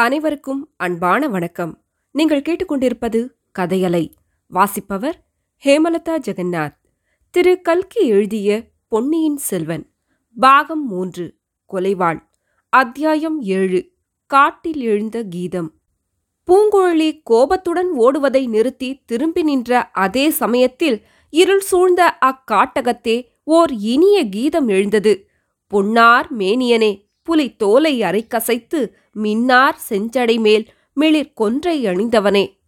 அனைவருக்கும் அன்பான வணக்கம். நீங்கள் கேட்டுக்கொண்டிருப்பது கதையலை. வாசிப்பவர் ஹேமலதா ஜெகநாத். திரு. கல்கி எழுதிய பொன்னியின் செல்வன். பாகம் மூன்று. கொலைவாள். அத்தியாயம் ஏழு. காட்டில் எழுந்த கீதம். பூங்குழலி கோபத்துடன் ஓடுவதை நிறுத்தி திரும்பி நின்ற அதே சமயத்தில் இருள் சூழ்ந்த அக்காட்டகத்தே ஓர் இனிய கீதம் எழுந்தது. பொன்னார் மேனியனே புலி தோலை அரைக்கசைத்து மின்னார் செஞ்சடை மேல் மிளிர் கொன்றை அணிந்தவனே.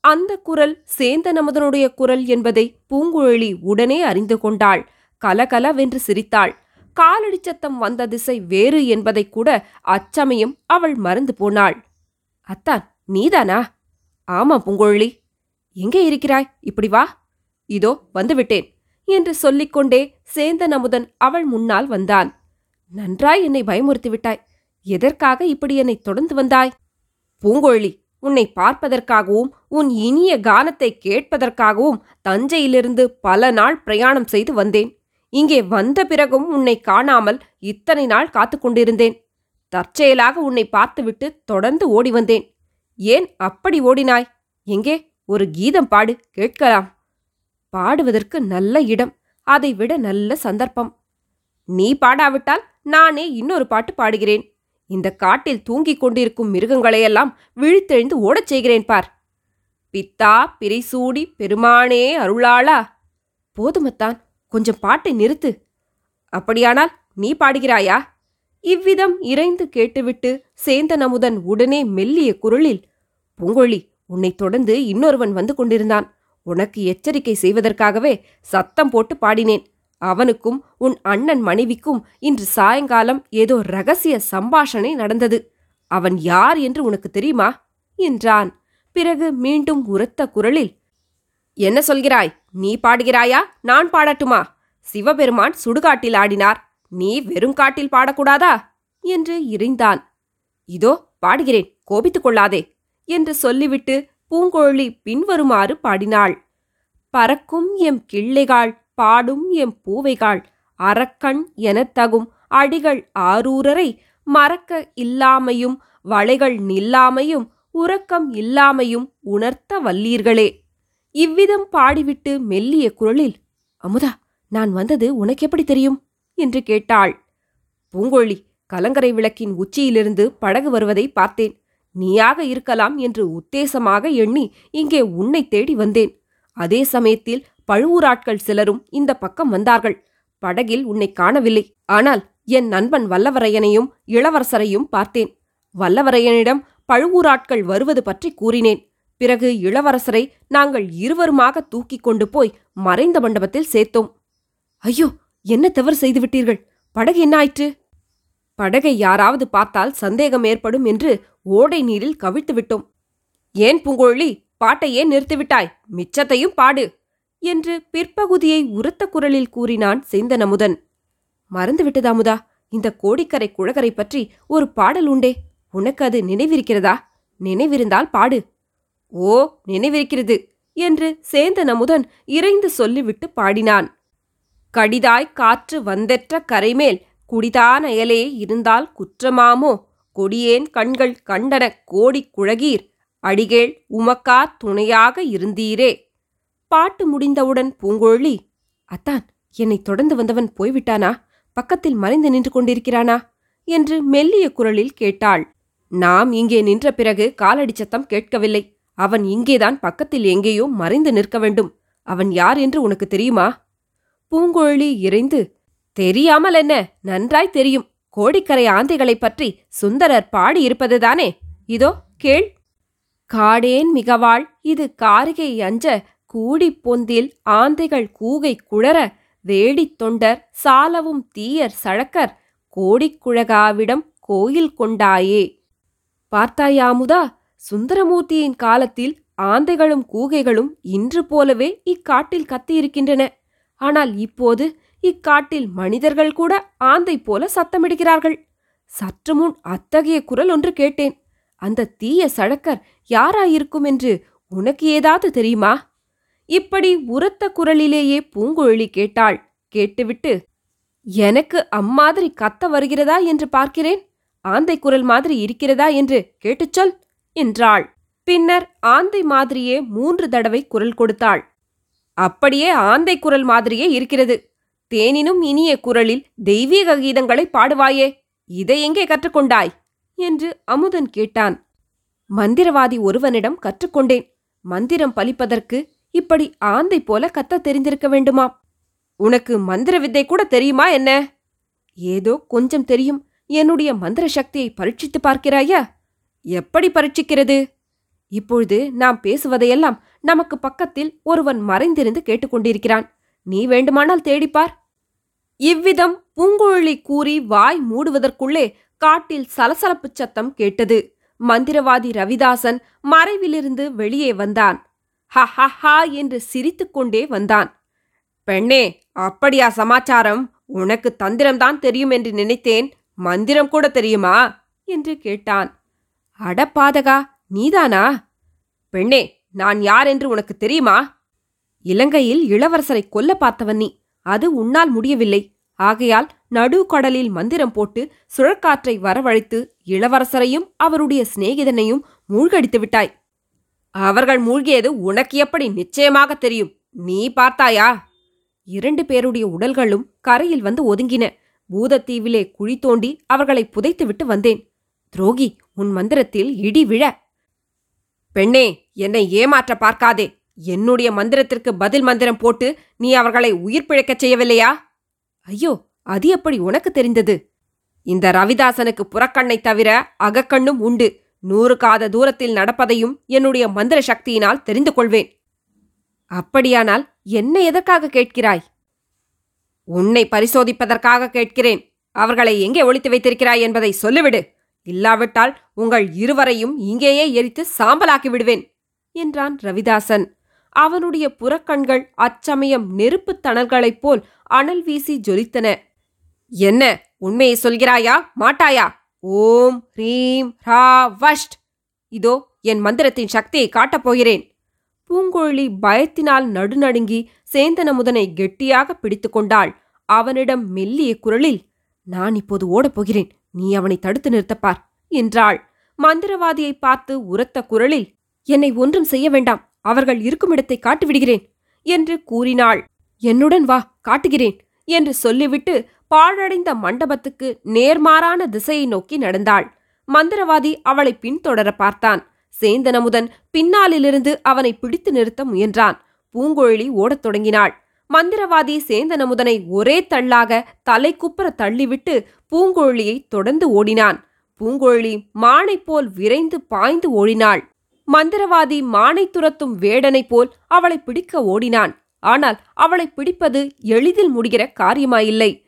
அந்த குரல் சேந்தநமதனுடைய குரல் என்பதை பூங்குழலி உடனே அறிந்து கொண்டாள். கலகலவென்று சிரித்தாள். காலடி சத்தம் வந்த திசை வேறு என்பதைக் கூட அச்சமயம் அவள் மறந்து போனாள். அத்தான் நீதானா? ஆமா பூங்குழலி. எங்கே இருக்கிறாய்? இப்படி வா. இதோ வந்துவிட்டேன் என்று சொல்லிக்கொண்டே சேந்தன் அமுதன் அவள் முன்னால் வந்தான். நன்றாய் என்னை பயமுறுத்தி விட்டாய். எதற்காக இப்படி என்னை தொடர்ந்து வந்தாய்? பூங்கொழி உன்னை பார்ப்பதற்காகவும் உன் இனிய கானத்தை கேட்பதற்காகவும் தஞ்சையிலிருந்து பல நாள் பிரயாணம் செய்து வந்தேன். இங்கே வந்த பிறகும் உன்னை காணாமல் இத்தனை நாள் காத்து கொண்டிருந்தேன். தற்செயலாக உன்னை பார்த்துவிட்டு தொடர்ந்து ஓடி வந்தேன். ஏன் அப்படி ஓடினாய்? எங்கே? ஒரு கீதம் பாடு கேட்கலாம். பாடுவதற்கு நல்ல இடம் அதைவிட நல்ல சந்தர்ப்பம். நீ பாடாவிட்டால் நானே இன்னொரு பாட்டு பாடுகிறேன். இந்த காட்டில் தூங்கிக் கொண்டிருக்கும் மிருகங்களையெல்லாம் விழித்தெழுந்து ஓடச் செய்கிறேன் பார். பித்தா பிரிசூடி பெருமானே அருளாளா. போதுமத்தான் கொஞ்சம் பாட்டை நிறுத்து. அப்படியானால் நீ பாடுகிறாயா? இவ்விதம் இறைந்து கேட்டுவிட்டு சேந்தன் அமுதன் உடனே மெல்லிய குரலில் பூங்கொழி உன்னை தொடர்ந்து இன்னொருவன் வந்து கொண்டிருந்தான். உனக்கு எச்சரிக்கை செய்வதற்காகவே சத்தம் போட்டு பாடினேன். அவனுக்கும் உன் அண்ணன் மனைவிக்கும் இன்று சாயங்காலம் ஏதோ ரகசிய சம்பாஷணை நடந்தது. அவன் யார் என்று உனக்கு தெரியுமா? என்றான். பிறகு மீண்டும் உரத்த குரலில் என்ன சொல்கிறாய்? நீ பாடுகிறாயா? நான் பாடட்டுமா? சிவபெருமான் சுடுகாட்டில் ஆடினார். நீ வெறும் காட்டில் பாடக்கூடாதா? என்று இறைந்தான். இதோ பாடுகிறேன். கோபித்துக் கொள்ளாதே என்று சொல்லிவிட்டு பூங்கோழி பின்வருமாறு பாடினாள். பறக்கும் எம் கிள்ளைகாள் பாடும் எம் பூவைகாள். அரக்கண் எனத் தகும் அடிகள் ஆரூரரை மறக்க இல்லாமையும் வளைகள் நில்லாமையும் உறக்கம் இல்லாமையும் உணர்த்த வல்லீர்களே. இவ்விதம் பாடிவிட்டு மெல்லிய குரலில் அமுதா நான் வந்தது உனக்கு எப்படி தெரியும்? என்று கேட்டாள். பூங்கொழி கலங்கரை விளக்கின் உச்சியிலிருந்து படகு வருவதை பார்த்தேன். நீயாக இருக்கலாம் என்று உத்தேசமாக எண்ணி இங்கே உன்னை தேடி வந்தேன். அதே சமயத்தில் பழுவூராட்கள் சிலரும் இந்த பக்கம் வந்தார்கள். படகில் உன்னை காணவில்லை. ஆனால் என் நண்பன் வல்லவரையனையும் இளவரசரையும் பார்த்தேன். வல்லவரையனிடம் பழுவூராட்கள் வருவது பற்றி கூறினேன். பிறகு இளவரசரை நாங்கள் இருவருமாக தூக்கிக் கொண்டு போய் மறைந்த மண்டபத்தில் சேர்த்தோம். ஐயோ என்ன தவறு செய்துவிட்டீர்கள் படகு என்ன ஆயிற்று? படகை யாராவது பார்த்தால் சந்தேகம் ஏற்படும் என்று ஓடை நீரில் கவிழ்த்து விட்டோம். ஏன் பூங்கொழி பாட்டையே நிறுத்திவிட்டாய் மிச்சத்தையும் பாடு. என்று பிற்பகுதியை உரத்த குரலில் கூறினான் சேந்தனமுதன். மறந்துவிட்டது அமுதா இந்த கோடிக்கரை குழகரை பற்றி ஒரு பாடல் உண்டே. உனக்கு அது நினைவிருக்கிறதா? நினைவிருந்தால் பாடு. ஓ நினைவிருக்கிறது என்று சேந்தனமுதன் இறைந்து சொல்லிவிட்டு பாடினான். கடிதாய் காற்று வந்தெற்ற கரைமேல் குடிதான் அயலே இருந்தால் குற்றமாமோ? கொடியேன் கண்கள் கண்டன கோடிக் குழகீர் அடிகேள் உமக்கா துணையாக இருந்தீரே. பாட்டு முடிந்தவுடன் பூங்கொழி அத்தான் என்னை தொடர்ந்து வந்தவன் போய்விட்டானா? பக்கத்தில் மறைந்து நின்று கொண்டிருக்கிறானா? என்று மெல்லிய குரலில் கேட்டாள். நாம் இங்கே நின்ற பிறகு காலடி சத்தம் கேட்கவில்லை. அவன் இங்கேதான் பக்கத்தில் எங்கேயோ மறைந்து நிற்க வேண்டும். அவன் யார் என்று உனக்கு தெரியுமா? பூங்கொழி இறைந்து தெரியாமல் என்ன? நன்றாய் தெரியும். கோடிக்கரை ஆந்தைகளைப் பற்றி சுந்தரர் பாடியிருப்பதுதானே இதோ கேள். காடேன் மிகவாள் இது காரிகை அஞ்ச கூடிப் பொந்தில் ஆந்தைகள் கூகை குழற வேடித் தொண்டர் சாலவும் தீயர் சழக்கர் கோடிக்குழகாவிடம் கோயில் கொண்டாயே. பார்த்தாயாமுதா சுந்தரமூர்த்தியின் காலத்தில் ஆந்தைகளும் கூகைகளும் இன்று போலவே இக்காட்டில் கத்தியிருக்கின்றன. ஆனால் இப்போது இக்காட்டில் மனிதர்கள் கூட ஆந்தை போல சத்தமிடுகிறார்கள். சற்று முன் அத்தகைய குரல் ஒன்று கேட்டேன். அந்த தீய சழக்கர் யாராயிருக்கும் என்று உனக்கு ஏதாவது தெரியுமா? இப்படி உரத்த குரலிலேயே பூங்குழலி கேட்டாள். கேட்டுவிட்டு எனக்கு அம்மாதிரி கத்த வருகிறதா என்று பார்க்கிறேன்? ஆந்தை குரல் மாதிரி இருக்கிறதா என்று கேட்டுச் சொல் என்றாள். பின்னர் ஆந்தை மாதிரியே மூன்று தடவை குரல் கொடுத்தாள். அப்படியே ஆந்தை குரல் மாதிரியே இருக்கிறது. தேனினும் இனிய குரலில் தெய்வீக கீதங்களை பாடுவாயே. இதை எங்கே கற்றுக்கொண்டாய்? என்று அமுதன் கேட்டான். மந்திரவாதி ஒருவனிடம் கற்றுக்கொண்டேன். மந்திரம் பலிப்பதற்கு இப்படி ஆந்தை போல கத்த தெரிந்திருக்க வேண்டுமாம் உனக்கு மந்திர வித்தை கூட தெரியுமா என்ன? ஏதோ கொஞ்சம் தெரியும். என்னுடைய மந்திர சக்தியை பரீட்சித்து பார்க்கிறாயா? எப்படி பரீட்சிக்கிறது? இப்பொழுது நாம் பேசுவதையெல்லாம் நமக்கு பக்கத்தில் ஒருவன் மறைந்திருந்து கேட்டுக்கொண்டிருக்கிறான் நீ வேண்டுமானால் தேடிப்பார் இவ்விதம் பூங்குழலி கூறி வாய் மூடுவதற்குள்ளே காட்டில் சலசலப்புச் சத்தம் கேட்டது. மந்திரவாதி ரவிதாசன் மறைவிலிருந்து வெளியே வந்தான். ஹ ஹ என்று சிரித்துக்கொண்டே வந்தான். பெண்ணே அப்படியா சமாச்சாரம்? உனக்கு தந்திரம்தான் தெரியும் என்று நினைத்தேன். மந்திரம் கூட தெரியுமா? என்று கேட்டான். அடப்பாதகா நீதானா? பெண்ணே நான் யார் என்று உனக்கு தெரியுமா? இலங்கையில் இளவரசரை கொல்ல பார்த்தவன் நீ. அது உன்னால் முடியவில்லை. ஆகையால் நடுக்கடலில் மந்திரம் போட்டு சுழற்காற்றை வரவழைத்து இளவரசரையும் அவருடைய சிநேகிதனையும் மூழ்கடித்து விட்டாய். அவர்கள் மூழ்கியது உனக்கு எப்படி நிச்சயமாக தெரியும்? நீ பார்த்தாயா? இரண்டு பேருடைய உடல்களும் கரையில் வந்து ஒதுங்கின. பூதத்தீவிலே குழி தோண்டி அவர்களை புதைத்துவிட்டு வந்தேன். துரோகி உன் மந்திரத்தில் இடி விழ. பெண்ணே என்னை ஏமாற்ற பார்க்காதே. என்னுடைய மந்திரத்திற்கு பதில் மந்திரம் போட்டு நீ அவர்களை உயிர் பிழைக்கச் செய்யவில்லையா? ஐயோ அது எப்படி உனக்கு தெரிந்தது? இந்த ரவிதாசனுக்கு புறக்கண்ணை தவிர அகக்கண்ணும் உண்டு. நூறு காத தூரத்தில் நடப்பதையும் என்னுடைய மந்திர சக்தியினால் தெரிந்து கொள்வேன் அப்படியானால் என்ன எதற்காக கேட்கிறாய்? உன்னை பரிசோதிப்பதற்காக கேட்கிறேன். அவர்களை எங்கே ஒழித்து வைத்திருக்கிறாய் என்பதை சொல்லிவிடு. இல்லாவிட்டால் உங்கள் இருவரையும் இங்கேயே எரித்து சாம்பலாக்கி விடுவேன் என்றான் ரவிதாசன். அவனுடைய புறக்கண்கள் அச்சமயம் நெருப்புத் தணல்களைப் போல் அனல் வீசி ஜொலித்தன. என்ன உண்மையை சொல்கிறாயா மாட்டாயா? ஓம் ஹ்ரீம் ஹ்ரா வஷ்ட். இதோ என் மந்திரத்தின் சக்தியை காட்டப் போகிறேன். பூங்குழலி பயத்தினால் நடுநடுங்கி சேந்தனமுதனை கெட்டியாக பிடித்து கொண்டாள். அவனிடம் மெல்லிய குரலில் நான் இப்போது ஓடப் போகிறேன். நீ அவனை தடுத்து நிறுத்தப்பார் என்றாள். மந்திரவாதியை பார்த்து உரத்த குரலில் என்னை ஒன்றும் செய்ய வேண்டாம். அவர்கள் இருக்கும் இடத்தை காட்டிவிடுகிறேன் என்று கூறினாள். என்னுடன் வா காட்டுகிறேன் என்று சொல்லிவிட்டு பாழடைந்த மண்டபத்துக்கு நேர்மாறான திசையை நோக்கி நடந்தாள். மந்திரவாதி அவளை பின்தொடர பார்த்தான். சேந்தனமுதன் பின்னாலிலிருந்து அவனை பிடித்து நிறுத்த முயன்றான். பூங்குழலி ஓடத் தொடங்கினாள். மந்திரவாதி சேந்தனமுதனை ஒரே தள்ளாக தலைக்குப்புற தள்ளிவிட்டு பூங்குழலியை தொடர்ந்து ஓடினான். பூங்குழலி மானைப் போல் விரைந்து பாய்ந்து ஓடினாள். மந்திரவாதி மானை துரத்தும் வேடனைப் போல் அவளை பிடிக்க ஓடினான். ஆனால் அவளை பிடிப்பது எளிதில் முடிகிற காரியமாயில்லை.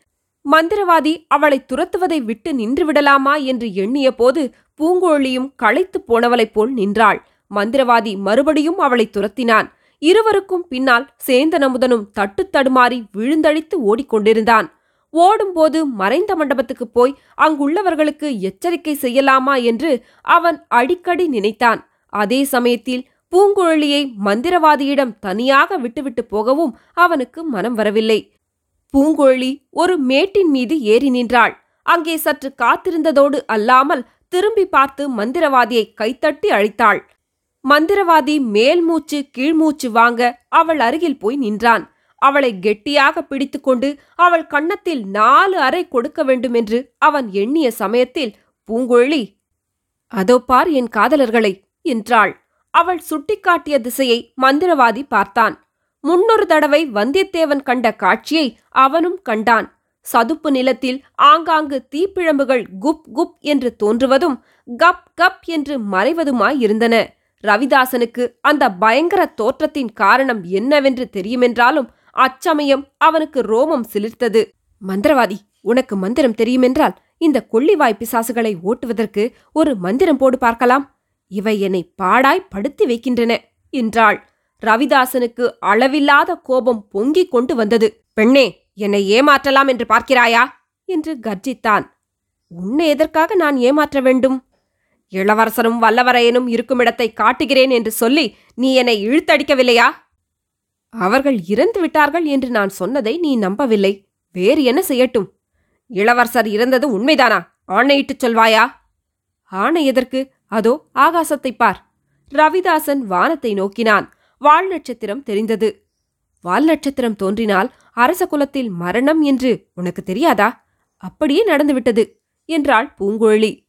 மந்திரவாதி அவளை துரத்துவதை விட்டு நின்று விடலாமா என்று எண்ணிய போது பூங்கோழியும் களைத்துப் போனவளைப் போல் நின்றாள். மந்திரவாதி மறுபடியும் அவளை துரத்தினான். இருவருக்கும் பின்னால் சேந்தனமுதனும் தட்டு தடுமாறி விழுந்தடித்து ஓடிக்கொண்டிருந்தான். ஓடும்போது மறைந்த மண்டபத்துக்குப் போய் அங்குள்ளவர்களுக்கு எச்சரிக்கை செய்யலாமா என்று அவன் அடிக்கடி நினைத்தான். அதே சமயத்தில் பூங்குழலியை மந்திரவாதியிடம் தனியாக விட்டுவிட்டு போகவும் அவனுக்கு மனம் வரவில்லை. பூங்கோழி ஒரு மேட்டின் மீது ஏறி நின்றாள். அங்கே சற்று காத்திருந்ததோடு அல்லாமல் திரும்பி பார்த்து மந்திரவாதியை கைத்தட்டி அழைத்தாள். மந்திரவாதி மேல் மூச்சு கீழ்மூச்சு வாங்க அவள் அருகில் போய் நின்றான். அவளை கெட்டியாக பிடித்துக்கொண்டு அவள் கன்னத்தில் நாலு அறை கொடுக்க வேண்டுமென்று அவன் எண்ணிய சமயத்தில் பூங்கொழி அதோ பார் என் காதலர்களை என்றாள். அவள் சுட்டிக்காட்டிய திசையை மந்திரவாதி பார்த்தான். முன்னொரு தடவை வந்தியத்தேவன் கண்ட காட்சியை அவனும் கண்டான். சதுப்பு நிலத்தில் ஆங்காங்கு தீப்பிழம்புகள் குப் குப் என்று தோன்றுவதும் கப் கப் என்று மறைவதுமாயிருந்தன ரவிதாசனுக்கு அந்த பயங்கர தோற்றத்தின் காரணம் என்னவென்று தெரியுமென்றாலும் அச்சமயம் அவனுக்கு ரோமம் சிலிர்த்தது. மந்திரவாதி உனக்கு மந்திரம் தெரியுமென்றால் இந்த கொள்ளிவாய் பிசாசுகளை ஓட்டுவதற்கு ஒரு மந்திரம் போடு பார்க்கலாம். இவை என்னை பாடாய் படுத்தி வைக்கின்றன என்றாள். ரவிதாசனுக்கு அளவில்லாத கோபம் பொங்கிக் கொண்டு வந்தது. பெண்ணே என்னை ஏமாற்றலாம் என்று பார்க்கிறாயா? என்று கர்ஜித்தான். உன்னை எதற்காக நான் ஏமாற்ற வேண்டும்? இளவரசரும் வல்லவரையனும் இருக்கும் இடத்தை காட்டுகிறேன் என்று சொல்லி நீ என்னை இழுத்தடிக்கவில்லையா? அவர்கள் இறந்து விட்டார்கள் என்று நான் சொன்னதை நீ நம்பவில்லை. வேறு என்ன செய்யட்டும்? இளவரசர் இறந்தது உண்மைதானா? ஆணையிட்டுச் சொல்வாயா? ஆணை எதற்கு? அதோ ஆகாசத்தைப் பார். ரவிதாசன் வானத்தை நோக்கினான். வால் நட்சத்திரம் தெரிந்தது. வால் நட்சத்திரம் தோன்றினால் அரச குலத்தில் மரணம் என்று உனக்கு தெரியாதா? அப்படியே நடந்துவிட்டது என்றாள் பூங்குழலி.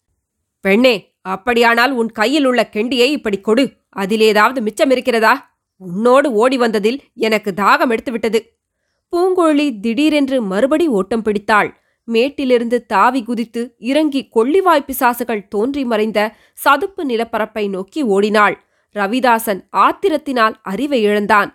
பெண்ணே அப்படியானால் உன் கையில் உள்ள கெண்டியை இப்படி கொடு. அதில் ஏதாவது மிச்சம் இருக்கிறதா? உன்னோடு ஓடி வந்ததில் எனக்கு தாகம் எடுத்துவிட்டது. பூங்கோழி திடீரென்று மறுபடி ஓட்டம் பிடித்தாள். மேட்டிலிருந்து தாவி குதித்து இறங்கி கொள்ளிவாய் பிசாசுகள் தோன்றி மறைந்த சதுப்பு நிலப்பரப்பை நோக்கி ஓடினாள். ரவிதாசன் ஆத்திரத்தினால் அறிவை இழந்தான்.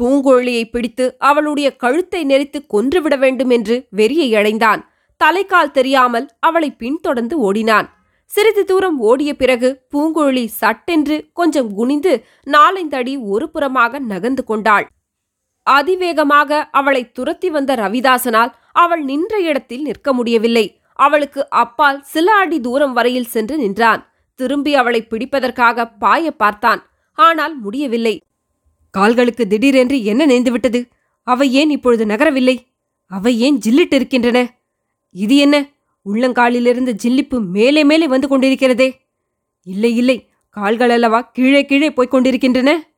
பூங்கோழியை பிடித்து அவளுடைய கழுத்தை நெறித்து கொன்றுவிட வேண்டும் என்று வெறியை அடைந்தான். தலைக்கால் தெரியாமல் அவளை பின்தொடர்ந்து ஓடினான். சிறிது தூரம் ஓடிய பிறகு பூங்கோழி சட்டென்று கொஞ்சம் குனிந்து நாலைந்தடி ஒரு புறமாக நகர்ந்து கொண்டாள். அதிவேகமாக அவளை துரத்தி வந்த ரவிதாசனால் அவள் நின்ற இடத்தில் நிற்க முடியவில்லை. அவளுக்கு அப்பால் சில அடி தூரம் வரையில் சென்று நின்றான். திரும்பி அவளை பிடிப்பதற்காக பாய பார்த்தான். ஆனால் முடியவில்லை. கால்களுக்கு திடீரென்று என்ன நேர்ந்துவிட்டது? அவை ஏன் இப்பொழுது நகரவில்லை? அவை ஏன் ஜில்லிட்டு இருக்கின்றன இது என்ன? உள்ளங்காலிலிருந்து ஜில்லிப்பு மேலே மேலே வந்து கொண்டிருக்கிறதே. இல்லை இல்லை. கால்கள் அல்லவா கீழே கீழே போய்க் கொண்டிருக்கின்றன?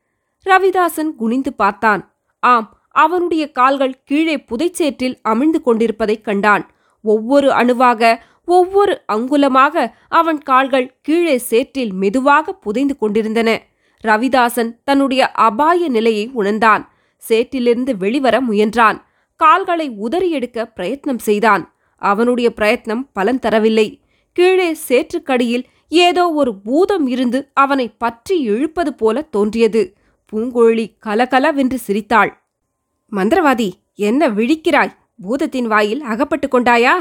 ரவிதாசன் குனிந்து பார்த்தான். ஆம் அவனுடைய கால்கள் கீழே புதைச்சேற்றில் அமிழ்ந்து கொண்டிருப்பதைக் கண்டான். ஒவ்வொரு அணுவாக ஒவ்வொரு அங்குலமாக அவன் கால்கள் கீழே சேற்றில் மெதுவாக புதைந்து கொண்டிருந்தன. ரவிதாசன் தன்னுடைய அபாய நிலையை உணர்ந்தான். சேற்றிலிருந்து வெளிவர முயன்றான். கால்களை உதறி எடுக்க பிரயத்னம் செய்தான். அவனுடைய பிரயத்னம் பலன் தரவில்லை. கீழே சேற்றுக்கடியில் ஏதோ ஒரு பூதம் இருந்து அவனை பற்றி இழுப்பது போல தோன்றியது. பூங்குழலி கலகலவென்று சிரித்தாள். மந்திரவாதி என்ன விழிக்கிறாய்? பூதத்தின் வாயில் அகப்பட்டு கொண்டாயா?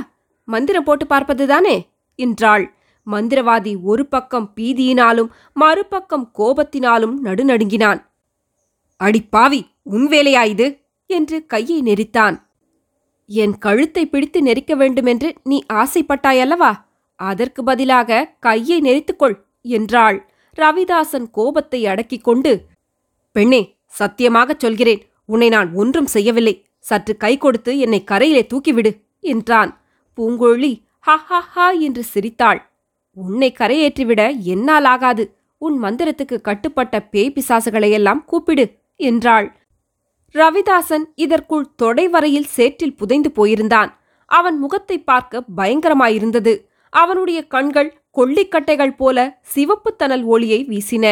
மந்திரம் போட்டு பார்ப்பதுதானே? என்றாள். மந்திரவாதி ஒரு பக்கம் பீதியினாலும் மறுபக்கம் கோபத்தினாலும் நடுநடுங்கினான். அடி பாவி உன் வேலையா இது? என்று கையை நெரித்தான். என் கழுத்தை பிடித்து நெரிக்க வேண்டுமென்று நீ ஆசைப்பட்டாயல்லவா? அதற்கு பதிலாக கையை நெரித்துக்கொள் என்றாள். ரவிதாசன் கோபத்தை அடக்கிக் கொண்டு பெண்ணே சத்தியமாகச் சொல்கிறேன். உன்னை நான் ஒன்றும் செய்யவில்லை. சற்று கை கொடுத்து என்னை கரையிலே தூக்கிவிடு என்றான். பூங்கொழி ஹா ஹா ஹா என்று சிரித்தாள். உன்னை கரையேற்றிவிட என்னால் ஆகாது. உன் மந்திரத்துக்கு கட்டுப்பட்ட பேய் பிசாசுகளையெல்லாம் கூப்பிடு என்றாள். ரவிதாசன் இதற்குள் தொடை வரையில் சேற்றில் புதைந்து போயிருந்தான். அவன் முகத்தை பார்க்க பயங்கரமாயிருந்தது. அவனுடைய கண்கள் கொள்ளிக்கட்டைகள் போல சிவப்பு தணல் ஒளியை வீசின.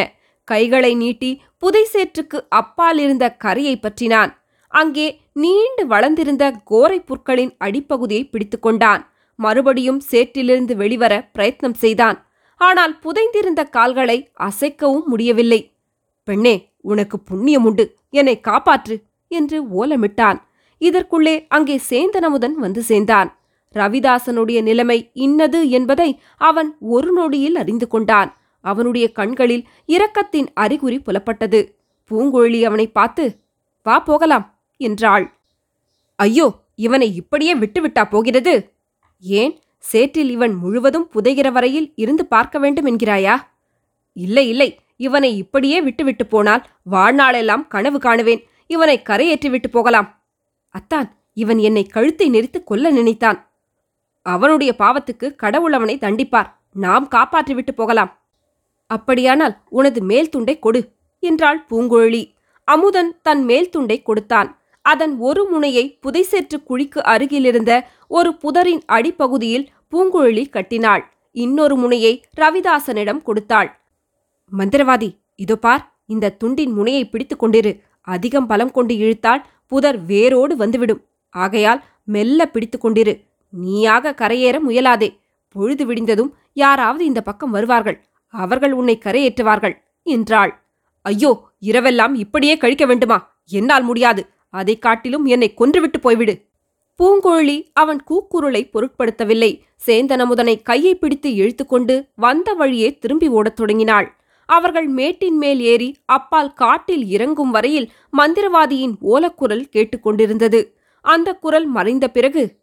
கைகளை நீட்டி புதை சேற்றுக்கு அப்பால் இருந்த கரையை பற்றினான். அங்கே நீண்டு வளர்ந்திருந்த கோரை புற்களின் அடிப்பகுதியை பிடித்துக்கொண்டான். மறுபடியும் சேற்றிலிருந்து வெளிவர பிரயத்னம் செய்தான். ஆனால் புதைந்திருந்த கால்களை அசைக்கவும் முடியவில்லை. பெண்ணே உனக்கு புண்ணியம் உண்டு. என்னை காப்பாற்று என்று ஓலமிட்டான். இதற்குள்ளே அங்கே சேந்தனமுதன் வந்து சேர்ந்தான். ரவிதாசனுடைய நிலைமை இன்னது என்பதை அவன் ஒரு நொடியில் அறிந்து கொண்டான். அவனுடைய கண்களில் இரக்கத்தின் அறிகுறி புலப்பட்டது. பூங்குழலி அவனை பார்த்து வா போகலாம். என்றாள். ஐயோ இவனை இப்படியே விட்டுவிட்டா போகிறது? ஏன் சேற்றில் இவன் முழுவதும் புதைகிற வரையில் இருந்து பார்க்க வேண்டும் என்கிறாயா? இல்லை இல்லை இவனை இப்படியே விட்டுவிட்டு போனால் வாழ்நாளெல்லாம் கனவு காணுவேன். இவனை கரையேற்றிவிட்டு போகலாம். அத்தான் இவன் என்னை கழுத்தை நெரித்து கொல்ல நினைத்தான். அவனுடைய பாவத்துக்கு கடவுள் அவனை தண்டிப்பார். நாம் காப்பாற்றிவிட்டு போகலாம். அப்படியானால் உனது மேல் துண்டை கொடு என்றாள் பூங்குழலி அமுதன் தன் மேல் துண்டை கொடுத்தான். அதன் ஒரு முனையை புதைசேற்று குழிக்கு அருகிலிருந்த ஒரு புதரின் அடிப்பகுதியில் பூங்குழலி கட்டினாள். இன்னொரு முனையை ரவிதாசனிடம் கொடுத்தாள். மந்திரவாதி இதோ பார் இந்த துண்டின் முனையை பிடித்துக் கொண்டிரு. அதிகம் பலம் கொண்டு இழுத்தால் புதர் வேரோடு வந்துவிடும். ஆகையால் மெல்ல பிடித்துக் கொண்டிரு. நீயாக கரையேற முயலாதே. பொழுது விடிந்ததும் யாராவது இந்த பக்கம் வருவார்கள். அவர்கள் உன்னை கரையேற்றுவார்கள் என்றாள். ஐயோ இரவெல்லாம் இப்படியே கழிக்க வேண்டுமா? என்னால் முடியாது. அதைக் காட்டிலும் என்னை கொன்றுவிட்டு போய்விடு. பூங்கோழி அவன் கூக்குரலை பொருட்படுத்தவில்லை. சேந்தனமுதனை கையை பிடித்து இழுத்துக்கொண்டு வந்த வழியே திரும்பி ஓடத் தொடங்கினாள். அவர்கள் மேட்டின் மேல் ஏறி அப்பால் காட்டில் இறங்கும் வரையில் மந்திரவாதியின் ஓலக்குரல் கேட்டுக்கொண்டிருந்தது அந்த குரல் மறைந்த பிறகு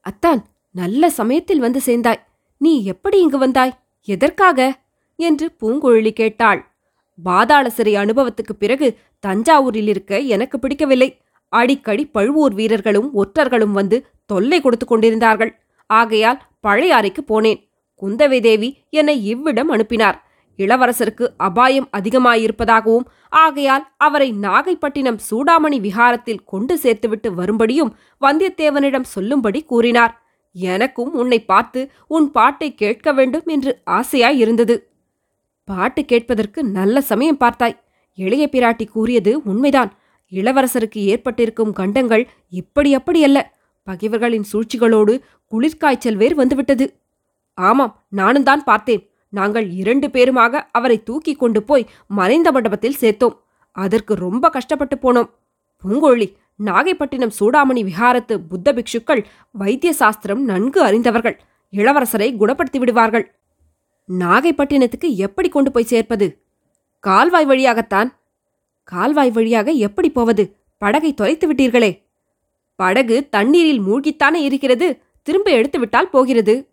அத்தான் நல்ல சமயத்தில் வந்து சேர்ந்தாய். நீ எப்படி இங்கு வந்தாய்? எதற்காக? என்று பூங்குழலி கேட்டாள். பாதாள சிறை அனுபவத்துக்குப் பிறகு தஞ்சாவூரில் இருக்க எனக்கு பிடிக்கவில்லை. அடிக்கடி பழுவூர் வீரர்களும் ஒற்றர்களும் வந்து தொல்லை கொடுத்து கொண்டிருந்தார்கள். ஆகையால் பழையாறைக்கு போனேன். குந்தவை தேவி என்னை இவ்விடம் அனுப்பினார். இளவரசருக்கு அபாயம் அதிகமாயிருப்பதாகவும் ஆகையால் அவரை நாகைப்பட்டினம் சூடாமணி விஹாரத்தில் கொண்டு சேர்த்துவிட்டு வரும்படியும் வந்தியத்தேவனிடம் சொல்லும்படி கூறினார். எனக்கும் உன்னை பார்த்து உன் பாட்டை கேட்க வேண்டும் என்று ஆசையாயிருந்தது. பாட்டு கேட்பதற்கு நல்ல சமயம் பார்த்தாய். இளைய பிராட்டி கூறியது உண்மைதான். இளவரசருக்கு ஏற்பட்டிருக்கும் கண்டங்கள் இப்படி அப்படி அல்ல. பகைவர்களின் சூழ்ச்சிகளோடு குளிர்காய்ச்சல் வேறு வந்துவிட்டது. ஆமாம் நானும் தான் பார்த்தேன். நாங்கள் இரண்டு பேருமாக அவரை தூக்கி கொண்டு போய் மறைந்த மண்டபத்தில் சேர்த்தோம். அதற்கு ரொம்ப கஷ்டப்பட்டு போனோம். பூங்கொழி நாகைப்பட்டினம் சூடாமணி விஹாரத்து புத்த பிக்ஷுக்கள் வைத்திய சாஸ்திரம் நன்கு அறிந்தவர்கள். இளவரசரை குணப்படுத்தி விடுவார்கள். நாகைப்பட்டினத்துக்கு எப்படி கொண்டு போய் சேர்ப்பது? கால்வாய் வழியாகத்தான் கால்வாய் வழியாக எப்படி போவது? படகை தொலைத்து விட்டீர்களே. படகு தண்ணீரில் மூழ்கித்தானே இருக்கிறது திரும்ப எடுத்து விட்டால் போகிறது.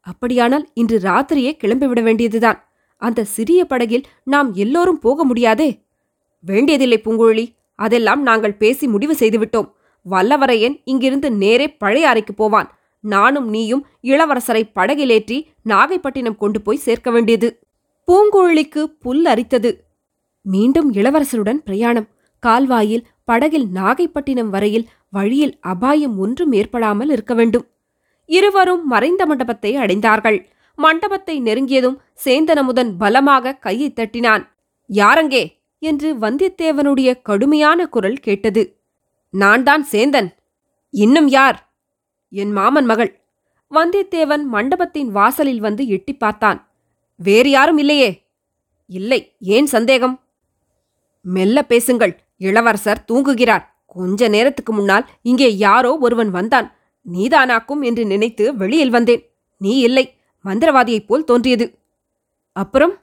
அப்படியானால் இன்று ராத்திரியே கிளம்பிவிட வேண்டியதுதான். அந்த சிறிய படகில் நாம் எல்லோரும் போக முடியாதே. வேண்டியதில்லை பூங்குழலி அதெல்லாம் நாங்கள் பேசி முடிவு செய்துவிட்டோம். வல்லவரையன் இங்கிருந்து நேரே பழைய அறைக்கு போவான். நானும் நீயும் இளவரசரை படகிலேற்றி நாகைப்பட்டினம் கொண்டு போய் சேர்க்க வேண்டியது. பூங்குழலிக்கு புல் அரித்தது. மீண்டும் இளவரசருடன் பிரயாணம். கால்வாயில் படகில் நாகைப்பட்டினம் வரையில் வழியில் அபாயம் ஒன்றும் ஏற்படாமல் இருக்க வேண்டும். இருவரும் மறைந்த மண்டபத்தை அடைந்தார்கள். மண்டபத்தை நெருங்கியதும் சேந்தனமுதன் பலமாக கையை தட்டினான். யாரங்கே? என்று வந்தியத்தேவனுடைய கடுமையான குரல் கேட்டது. நான் தான் சேந்தன். இன்னும் யார்? என் மாமன் மகள். வந்தியத்தேவன் மண்டபத்தின் வாசலில் வந்து எட்டிப் பார்த்தான். வேறு யாரும் இல்லையே? இல்லை. ஏன் சந்தேகம்? மெல்ல பேசுங்கள். இளவரசர் தூங்குகிறார். கொஞ்ச நேரத்துக்கு முன்னால் இங்கே யாரோ ஒருவன் வந்தான். நீதானாக்கும் என்று நினைத்து வெளியில் வந்தேன். நீ இல்லை. மந்திரவாதியைப் போல் தோன்றியது. அப்புறம்?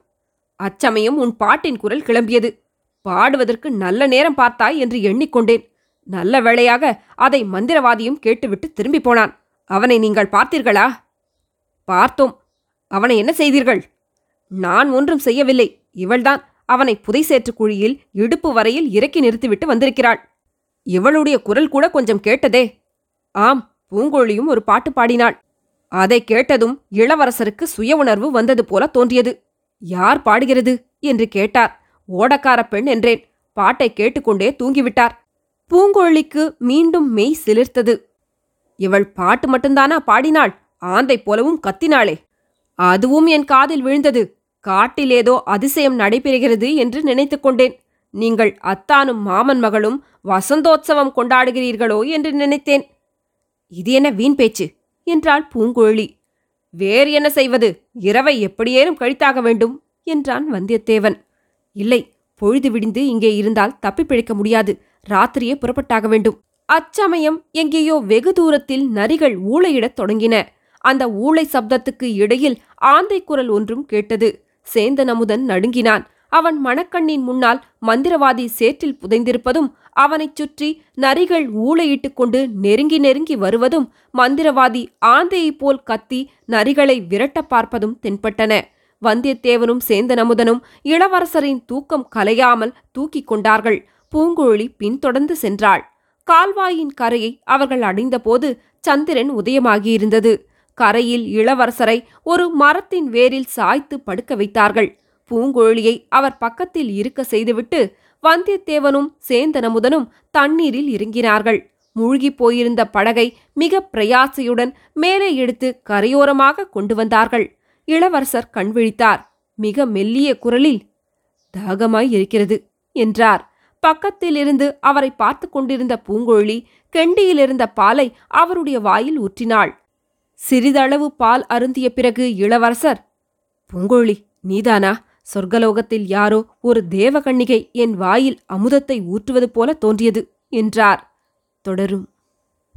அச்சமயம் உன் பாட்டின் குரல் கிளம்பியது. பாடுவதற்கு நல்ல நேரம் பார்த்தாய் என்று எண்ணிக்கொண்டேன். நல்ல வேளையாக அதை மந்திரவாதியும் கேட்டுவிட்டு திரும்பி போனான். அவனை நீங்கள் பார்த்தீர்களா? பார்த்தோம். அவனை என்ன செய்தீர்கள்? நான் ஒன்றும் செய்யவில்லை. இவள்தான் அவனை புதைசேற்று குழியில் இடுப்பு வரையில் இறக்கி நிறுத்திவிட்டு வந்திருக்கிறாள். இவளுடைய குரல் கூட கொஞ்சம் கேட்டதே. ஆம் பூங்கோழியும் ஒரு பாட்டு பாடினாள். அதை கேட்டதும் இளவரசருக்கு சுய உணர்வு வந்தது போல தோன்றியது. யார் பாடுகிறது? என்று கேட்டார். ஓடக்கார பெண் என்றேன். பாட்டை கேட்டுக்கொண்டே தூங்கிவிட்டார். பூங்கோழிக்கு மீண்டும் மெய் சிலிர்த்தது. இவள் பாட்டு மட்டும்தானா பாடினாள்? ஆந்தை போலவும் கத்தினாளே. அதுவும் என் காதில் விழுந்தது. காட்டில் ஏதோ அதிசயம் நடைபெறுகிறது என்று நினைத்து கொண்டேன். நீங்கள் அத்தானும் மாமன் மகளும் வசந்தோத்சவம் கொண்டாடுகிறீர்களோ என்று நினைத்தேன். இது என்ன வீண் பேச்சு? என்றாள் பூங்குழலி. வேறு என்ன செய்வது? இரவை எப்படியேனும் கழித்தாக வேண்டும் என்றான் வந்தியத்தேவன். இல்லை பொழுது விடிந்து இங்கே இருந்தால் தப்பிப் பிழைக்க முடியாது. ராத்திரியே புறப்பட்டாக வேண்டும். அச்சமயம் எங்கேயோ வெகு தூரத்தில் நரிகள் ஊளையிடத் தொடங்கின. அந்த ஊளை சப்தத்துக்கு இடையில் ஆந்தை குரல் ஒன்றும் கேட்டது. சேந்தன் அமுதன் நடுங்கினான். அவன் மணக்கண்ணின் முன்னால் மந்திரவாதி சேற்றில் புதைந்திருப்பதும் அவனைச் சுற்றி நரிகள் ஊளையிட்டுக் கொண்டு நெருங்கி நெருங்கி வருவதும் மந்திரவாதி ஆந்தையைப் போல் கத்தி நரிகளை விரட்டப் பார்ப்பதும் தென்பட்டன. வந்தியத்தேவனும் சேந்தன் அமுதனும் இளவரசரின் தூக்கம் கலையாமல் தூக்கிக் கொண்டார்கள். பூங்குழலி பின்தொடர்ந்து சென்றாள். கால்வாயின் கரையை அவர்கள் அடைந்தபோது சந்திரன் உதயமாகியிருந்தது. கரையில் இளவரசரை ஒரு மரத்தின் வேரில் சாய்த்து படுக்க வைத்தார்கள். பூங்குழலியை அவர் பக்கத்தில் இருக்க செய்துவிட்டு வந்தியத்தேவனும் சேந்தனமுதனும் தண்ணீரில் இறங்கினார்கள். மூழ்கிப் போயிருந்த படகை மிக பிரயாசையுடன் மேலே எடுத்து கரையோரமாக கொண்டு வந்தார்கள். இளவரசர் கண்விழித்தார் மிக மெல்லிய குரலில் தாகமாய் இருக்கிறது என்றார். பக்கத்திலிருந்து அவரை பார்த்து கொண்டிருந்த பூங்கொழி கெண்டியிலிருந்த பாலை அவருடைய வாயில் ஊற்றினாள். சிறிதளவு பால் அருந்திய பிறகு இளவரசர் பூங்கொழி நீதானா? சொர்க்கலோகத்தில் யாரோ ஒரு தேவகன்னிகை என் வாயில் அமுதத்தை ஊற்றுவது போல தோன்றியது என்றார். தொடரும்.